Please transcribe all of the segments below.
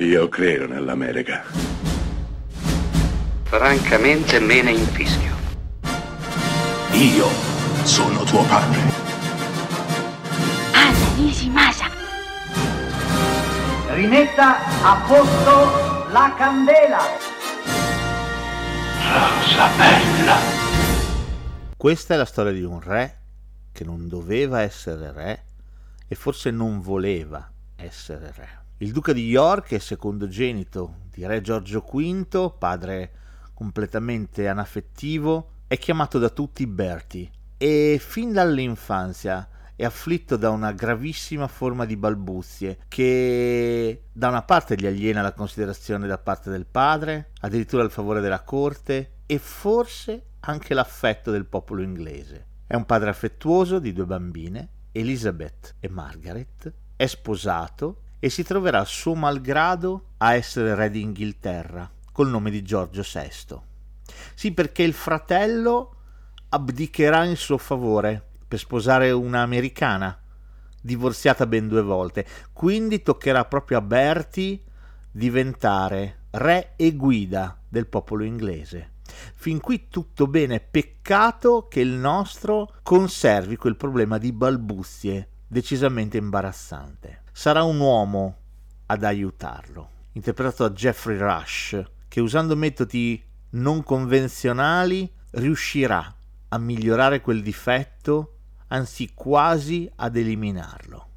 Io credo nell'America. Francamente me ne infischio. Io sono tuo padre. Anna Nishimasa. Rimetta a posto la candela. Rosa bella. Questa è la storia di un re che non doveva essere re e forse non voleva essere re. Il duca di York è secondogenito di re Giorgio V, padre completamente anaffettivo, è chiamato da tutti Bertie e fin dall'infanzia è afflitto da una gravissima forma di balbuzie che da una parte gli aliena la considerazione da parte del padre, addirittura il favore della corte e forse anche l'affetto del popolo inglese. È un padre affettuoso di due bambine, Elizabeth e Margaret, è sposato e si troverà suo malgrado a essere re d'Inghilterra col nome di Giorgio VI. Sì, perché il fratello abdicherà in suo favore per sposare una americana, divorziata ben due volte. Quindi toccherà proprio a Bertie diventare re e guida del popolo inglese. Fin qui tutto bene, peccato che il nostro conservi quel problema di balbuzie decisamente imbarazzante. Sarà un uomo ad aiutarlo, interpretato da Jeffrey Rush, che usando metodi non convenzionali riuscirà a migliorare quel difetto, anzi quasi ad eliminarlo.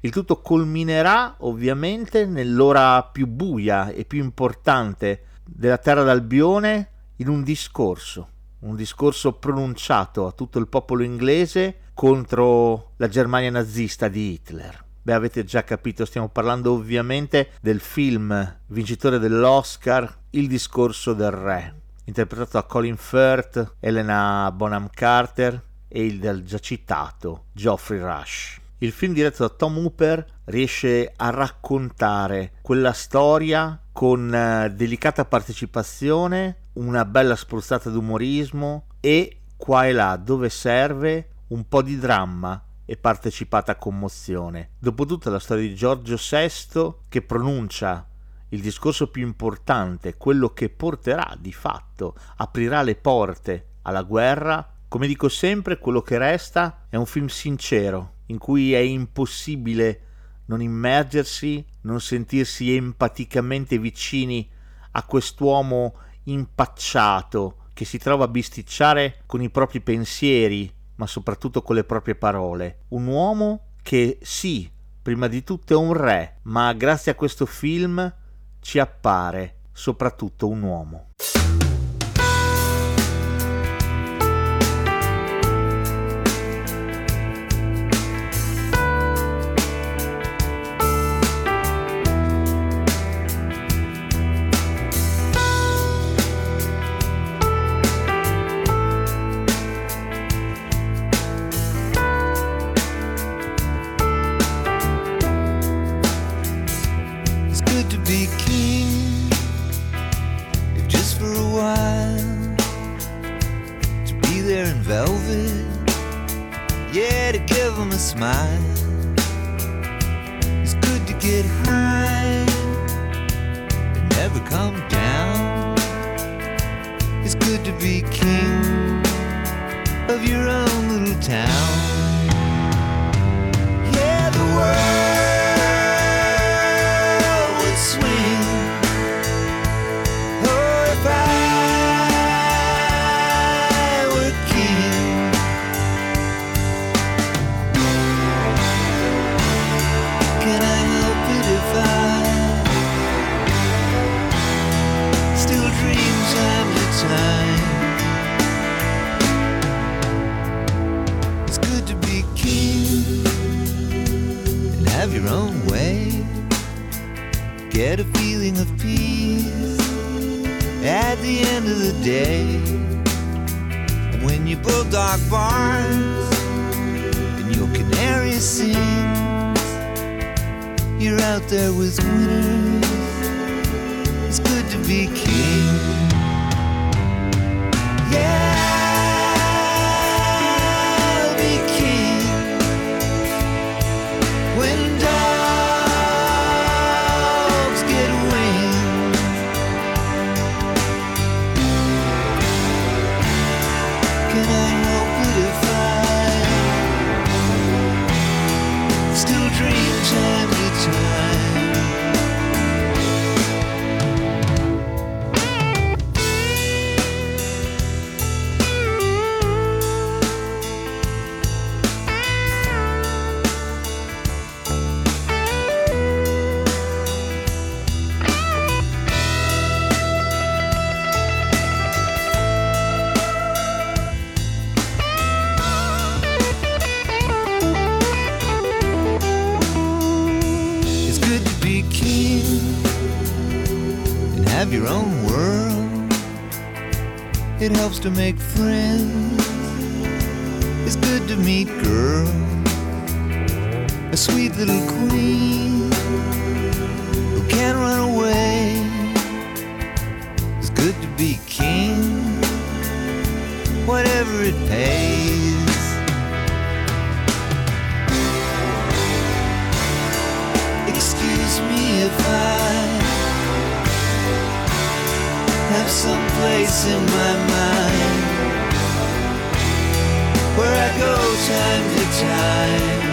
Il tutto culminerà ovviamente nell'ora più buia e più importante della terra d'Albione in un discorso, un discorso pronunciato a tutto il popolo inglese contro la Germania nazista di Hitler. Beh, avete già capito, stiamo parlando ovviamente del film vincitore dell'Oscar Il discorso del re, interpretato da Colin Firth, Elena Bonham Carter e il già citato Geoffrey Rush. Il film diretto da Tom Hooper riesce a raccontare quella storia con eh, delicata partecipazione, una bella spruzzata d'umorismo e qua e là dove serve un po' di dramma e partecipata commozione. Dopotutto la storia di Giorgio VI che pronuncia il discorso più importante, quello che porterà di fatto, aprirà le porte alla guerra, come dico sempre, quello che resta è un film sincero, in cui è impossibile non immergersi, non sentirsi empaticamente vicini a quest'uomo impacciato che si trova a bisticciare con i propri pensieri, ma soprattutto con le proprie parole. Un uomo che sì, prima di tutto è un re, ma grazie a questo film ci appare soprattutto un uomo. mine. It's good to get high and never come down. It's good to be king of your own little town. Yeah, the world. It's good to be king and have your own way. Get a feeling of peace at the end of the day. When bulldog and your canary sings, you're out there with winners. It's good to be king. World. It helps to make friends. It's good to meet girls. A sweet little queen who can't run away. It's good to be king. Whatever it pays. Excuse me if I have some place in my mind where I go time to time